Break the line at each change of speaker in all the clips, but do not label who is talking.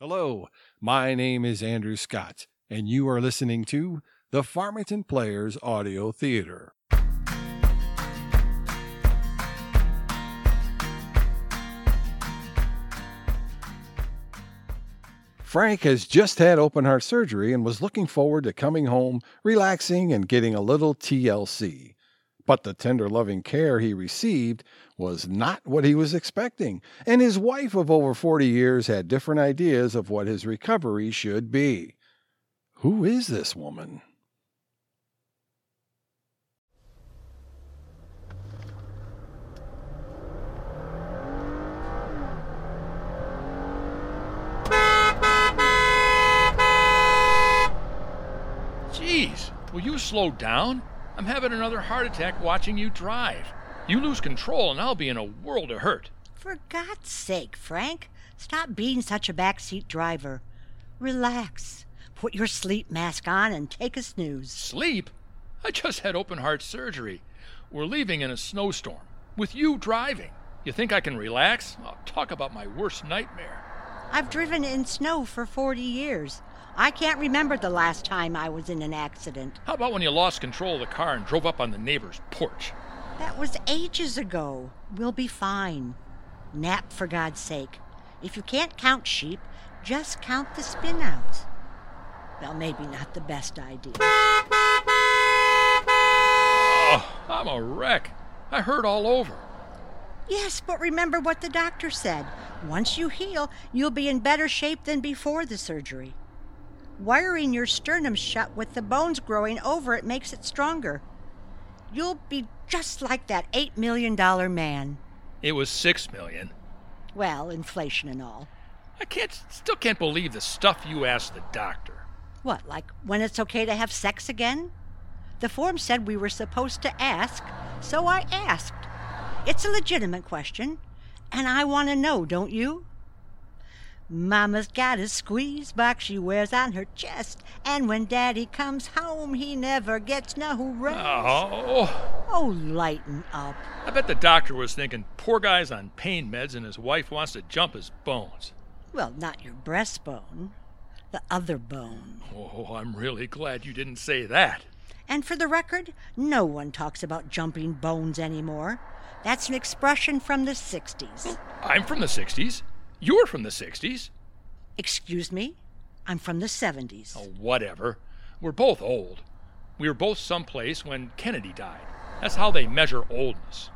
Hello, my name is Andrew Scott, and you are listening to the Farmington Players Audio Theater. Frank has just had open heart surgery and was looking forward to coming home, relaxing, and getting a little TLC. But the tender loving care he received was not what he was expecting, and his wife of over 40 years had different ideas of what his recovery should be. Who is this woman?
Jeez, will you slow down? I'm having another heart attack watching you drive. You lose control and I'll be in a world of hurt.
For God's sake, Frank, stop being such a backseat driver. Relax. Put your sleep mask on and take a snooze.
Sleep? I just had open heart surgery. We're leaving in a snowstorm. With you driving. You think I can relax? I'll talk about my worst nightmare.
I've driven in snow for 40 years. I can't remember the last time I was in an accident.
How about when you lost control of the car and drove up on the neighbor's porch?
That was ages ago. We'll be fine. Nap, for God's sake. If you can't count sheep, just count the spinouts. Well, maybe not the best idea.
Oh, I'm a wreck. I hurt all over.
Yes, but remember what the doctor said. Once you heal, you'll be in better shape than before the surgery. Wiring your sternum shut with the bones growing over it makes it stronger. You'll be just like that $8 million man.
It was six million.
Well, inflation and all.
I can't still can't believe the stuff you asked the doctor.
What, like when it's okay to have sex again? The form said we were supposed to ask, so I asked. It's a legitimate question, and I want to know, don't you? Mama's got a squeeze box she wears on her chest, and when Daddy comes home, he never gets no rest.
Oh,
Oh, lighten up.
I bet the doctor was thinking poor guy's on pain meds and his wife wants to jump his bones.
Well, not your breastbone, the other bone.
Oh, I'm really glad you didn't say that.
And for the record, no one talks about jumping bones anymore. That's an expression from the 60s.
I'm from the 60s. You're from the 60s.
Excuse me? I'm from the 70s.
Oh, whatever. We're both old. We were both someplace when Kennedy died. That's how they measure oldness.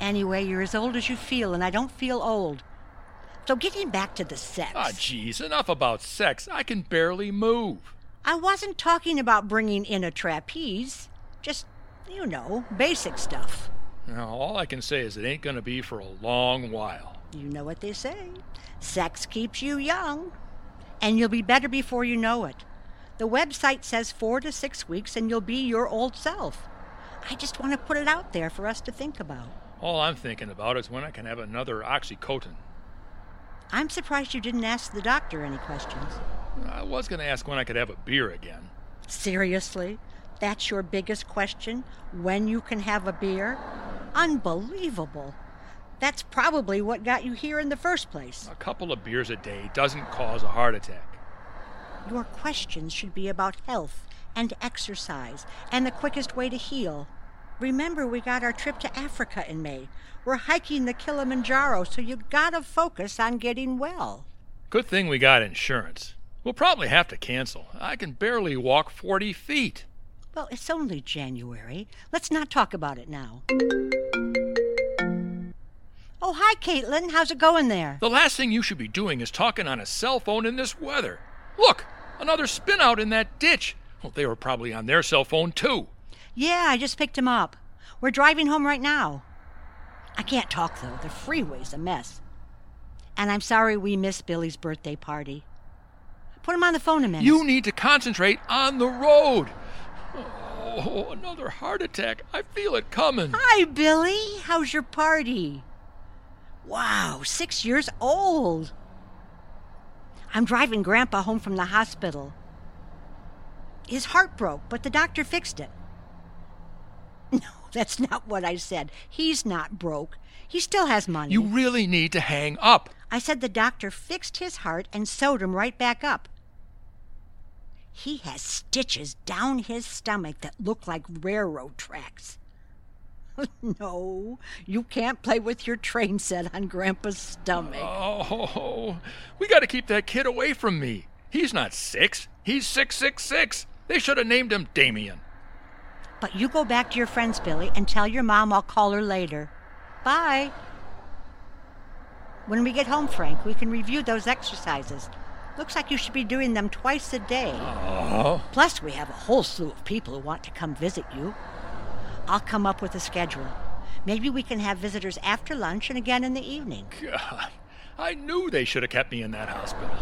Anyway, you're as old as you feel, and I don't feel old. So getting back to the sex.
Ah, jeez, enough about sex. I can barely move.
I wasn't talking about bringing in a trapeze. Just, you know, basic stuff.
Now, all I can say is it ain't gonna be for a long while.
You know what they say. Sex keeps you young. And you'll be better before you know it. The website says four to six weeks and you'll be your old self. I just want to put it out there for us to think about.
All I'm thinking about is when I can have another Oxycontin.
I'm surprised you didn't ask the doctor any questions.
I was gonna ask when I could have a beer again.
Seriously? That's your biggest question? When you can have a beer? Unbelievable. That's probably what got you here in the first place.
A couple of beers a day doesn't cause a heart attack.
Your questions should be about health and exercise and the quickest way to heal. Remember, we got our trip to Africa in May. We're hiking the Kilimanjaro, so you gotta focus on getting well.
Good thing we got insurance. We'll probably have to cancel. I can barely walk 40 feet.
Well, it's only January. Let's not talk about it now. Oh, hi, Caitlin. How's it going there?
The last thing you should be doing is talking on a cell phone in this weather. Look, another spin out in that ditch. Well, they were probably on their cell phone too.
Yeah, I just picked him up. We're driving home right now. I can't talk, though. The freeway's a mess. And I'm sorry we missed Billy's birthday party. Put him on the phone a minute.
You need to concentrate on the road. Oh, another heart attack. I feel it coming.
Hi, Billy. How's your party? Wow, six years old. I'm driving Grandpa home from the hospital. His heart broke, but the doctor fixed it. No, that's not what I said. He's not broke. He still has money.
You really need to hang up.
I said the doctor fixed his heart and sewed him right back up. He has stitches down his stomach that look like railroad tracks. no, you can't play with your train set on Grandpa's stomach.
Oh, we got to keep that kid away from me. He's not six. He's 666. They should have named him Damien.
But you go back to your friends, Billy, and tell your mom I'll call her later. Bye. When we get home, Frank, we can review those exercises. Looks like you should be doing them twice a day.
Oh,
Plus, we have a whole slew of people who want to come visit you. I'll come up with a schedule. Maybe we can have visitors after lunch and again in the evening.
God. I knew they should have kept me in that hospital.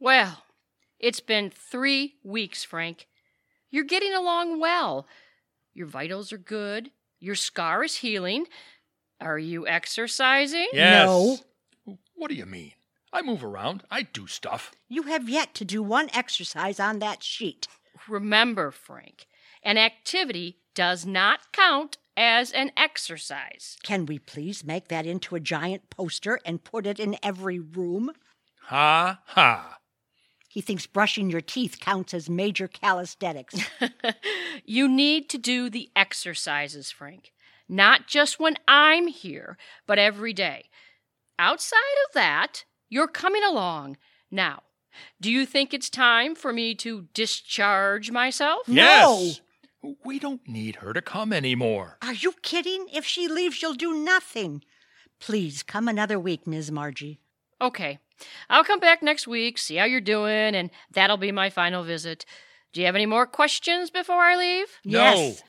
Well, it's been three weeks, Frank. You're getting along well. Your vitals are good. Your scar is healing. Are you exercising?
Yes. What do you mean? I move around. I do stuff.
You have yet to do one exercise on that sheet.
Remember, Frank, an activity does not count as an exercise.
Can we please make that into a giant poster and put it in every room?
Ha ha.
He thinks brushing your teeth counts as major calisthenics.
you need to do the exercises, Frank. Not just when I'm here, but every day. Outside of that, you're coming along. Now, do you think it's time for me to discharge myself?
Yes. We don't need her to come anymore.
Are you kidding? If she leaves, you'll do nothing. Please come another week, Ms. Margie.
Okay. I'll come back next week, see how you're doing, and that'll be my final visit. Do you have any more questions before I leave?
No.
Yes.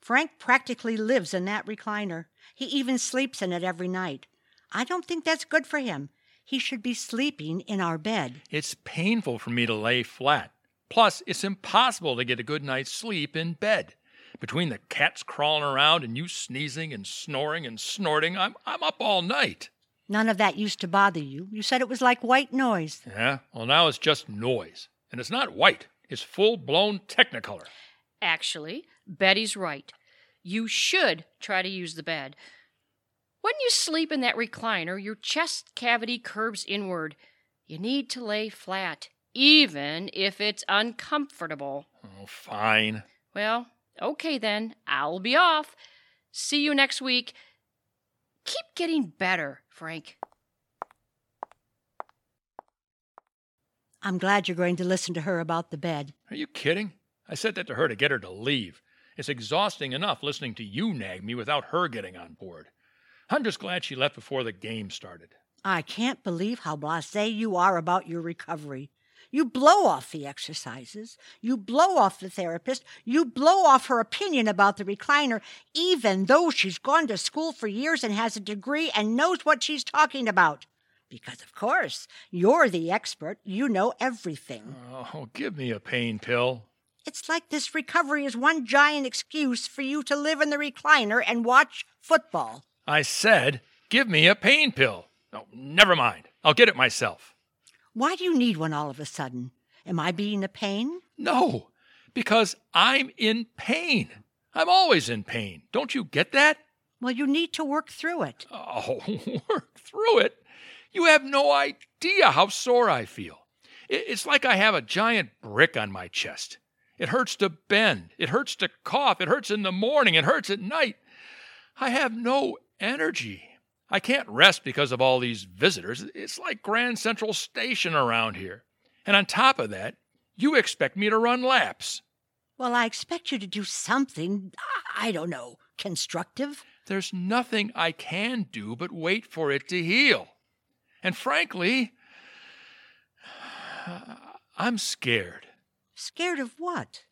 Frank practically lives in that recliner. He even sleeps in it every night. I don't think that's good for him. He should be sleeping in our bed.
It's painful for me to lay flat. Plus, it's impossible to get a good night's sleep in bed. Between the cats crawling around and you sneezing and snoring and snorting, I'm, I'm up all night.
None of that used to bother you. You said it was like white noise.
Yeah, well, now it's just noise. And it's not white, it's full blown technicolor.
Actually, Betty's right. You should try to use the bed. When you sleep in that recliner, your chest cavity curves inward. You need to lay flat, even if it's uncomfortable.
Oh, fine.
Well, okay then. I'll be off. See you next week. Keep getting better, Frank.
I'm glad you're going to listen to her about the bed.
Are you kidding? I said that to her to get her to leave. It's exhausting enough listening to you nag me without her getting on board. I'm just glad she left before the game started.
I can't believe how blase you are about your recovery. You blow off the exercises. You blow off the therapist. You blow off her opinion about the recliner, even though she's gone to school for years and has a degree and knows what she's talking about. Because, of course, you're the expert. You know everything.
Oh, give me a pain pill.
It's like this recovery is one giant excuse for you to live in the recliner and watch football.
I said, give me a pain pill. No, never mind. I'll get it myself.
Why do you need one all of a sudden? Am I being a pain?
No, because I'm in pain. I'm always in pain. Don't you get that?
Well, you need to work through it.
Oh, work through it. You have no idea how sore I feel. It's like I have a giant brick on my chest. It hurts to bend. It hurts to cough. It hurts in the morning. It hurts at night. I have no energy. I can't rest because of all these visitors. It's like Grand Central Station around here. And on top of that, you expect me to run laps.
Well, I expect you to do something, I don't know, constructive.
There's nothing I can do but wait for it to heal. And frankly, I'm scared.
Scared of what?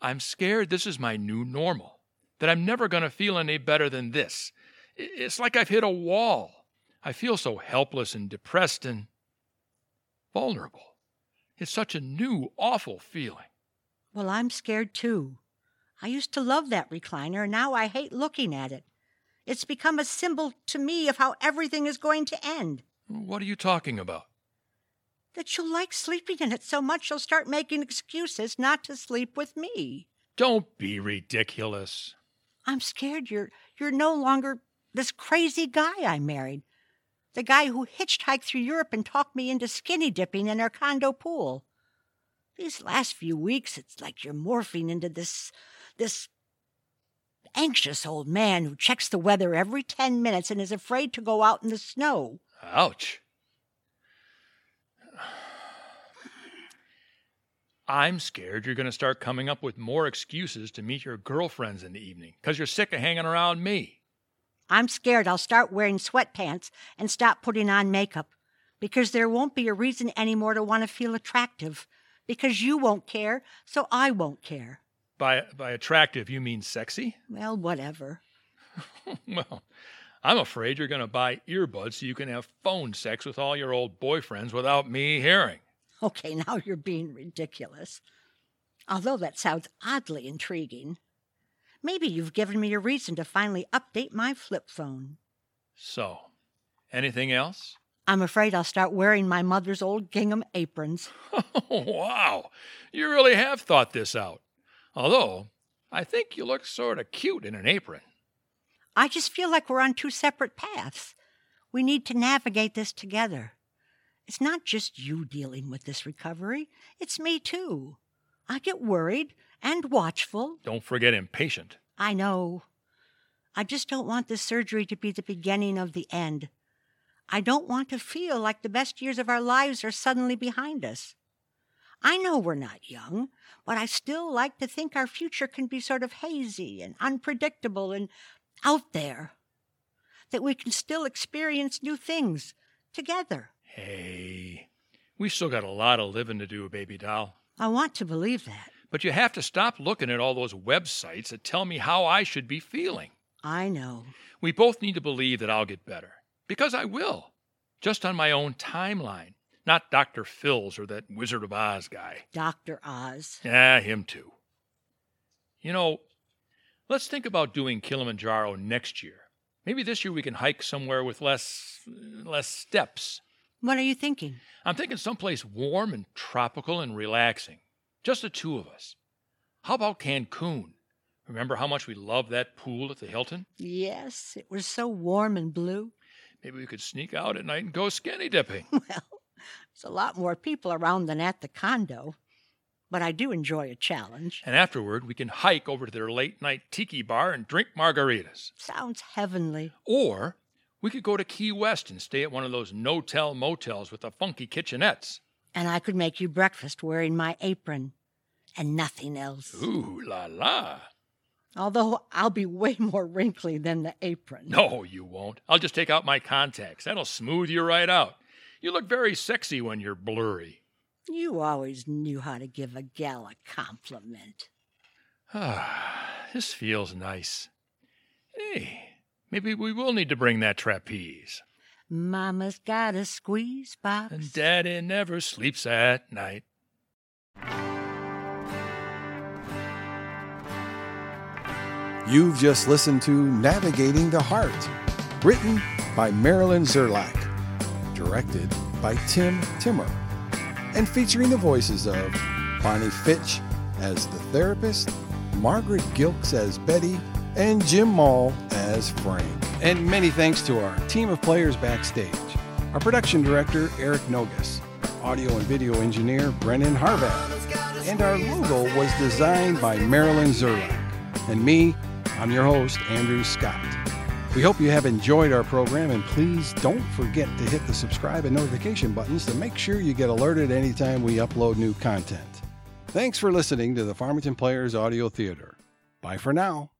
I'm scared this is my new normal, that I'm never going to feel any better than this. It's like I've hit a wall. I feel so helpless and depressed and vulnerable. It's such a new, awful feeling.
Well, I'm scared too. I used to love that recliner, and now I hate looking at it. It's become a symbol to me of how everything is going to end.
What are you talking about?
That you'll like sleeping in it so much you'll start making excuses not to sleep with me.
Don't be ridiculous.
I'm scared you're you're no longer this crazy guy I married. The guy who hitchhiked through Europe and talked me into skinny dipping in our condo pool. These last few weeks, it's like you're morphing into this, this anxious old man who checks the weather every 10 minutes and is afraid to go out in the snow.
Ouch. I'm scared you're going to start coming up with more excuses to meet your girlfriends in the evening because you're sick of hanging around me.
I'm scared I'll start wearing sweatpants and stop putting on makeup because there won't be a reason anymore to want to feel attractive because you won't care, so I won't care.
By, by attractive, you mean sexy?
Well, whatever.
well, I'm afraid you're going to buy earbuds so you can have phone sex with all your old boyfriends without me hearing.
Okay, now you're being ridiculous. Although that sounds oddly intriguing. Maybe you've given me a reason to finally update my flip phone.
So, anything else?
I'm afraid I'll start wearing my mother's old gingham aprons.
wow, you really have thought this out. Although, I think you look sort of cute in an apron.
I just feel like we're on two separate paths. We need to navigate this together. It's not just you dealing with this recovery, it's me too. I get worried and watchful.
Don't forget impatient.
I know. I just don't want this surgery to be the beginning of the end. I don't want to feel like the best years of our lives are suddenly behind us. I know we're not young, but I still like to think our future can be sort of hazy and unpredictable and out there. That we can still experience new things together.
Hey, we still got a lot of living to do, baby doll.
I want to believe that.
But you have to stop looking at all those websites that tell me how I should be feeling.
I know.
We both need to believe that I'll get better. Because I will. Just on my own timeline. Not Dr. Phil's or that Wizard of Oz guy.
Dr. Oz.
Yeah, him too. You know, let's think about doing Kilimanjaro next year. Maybe this year we can hike somewhere with less less steps.
What are you thinking?
I'm thinking someplace warm and tropical and relaxing. Just the two of us. How about Cancun? Remember how much we loved that pool at the Hilton?
Yes, it was so warm and blue.
Maybe we could sneak out at night and go skinny dipping.
Well, there's a lot more people around than at the condo, but I do enjoy a challenge.
And afterward, we can hike over to their late night tiki bar and drink margaritas.
Sounds heavenly.
Or we could go to Key West and stay at one of those no-tell motels with the funky kitchenettes.
And I could make you breakfast wearing my apron and nothing else.
Ooh la la.
Although I'll be way more wrinkly than the apron.
No, you won't. I'll just take out my contacts. That'll smooth you right out. You look very sexy when you're blurry.
You always knew how to give a gal a compliment.
Ah, this feels nice. Hey, maybe we will need to bring that trapeze.
Mama's got a squeeze box.
And Daddy never sleeps at night.
You've just listened to Navigating the Heart, written by Marilyn Zerlach, directed by Tim Timmer, and featuring the voices of Bonnie Fitch as the therapist, Margaret Gilks as Betty, and Jim Mall as Frank. And many thanks to our team of players backstage, our production director, Eric Nogus, audio and video engineer, Brennan Harvath, and our logo was designed by Marilyn Zerlach. And me, I'm your host, Andrew Scott. We hope you have enjoyed our program, and please don't forget to hit the subscribe and notification buttons to make sure you get alerted anytime we upload new content. Thanks for listening to the Farmington Players Audio Theater. Bye for now.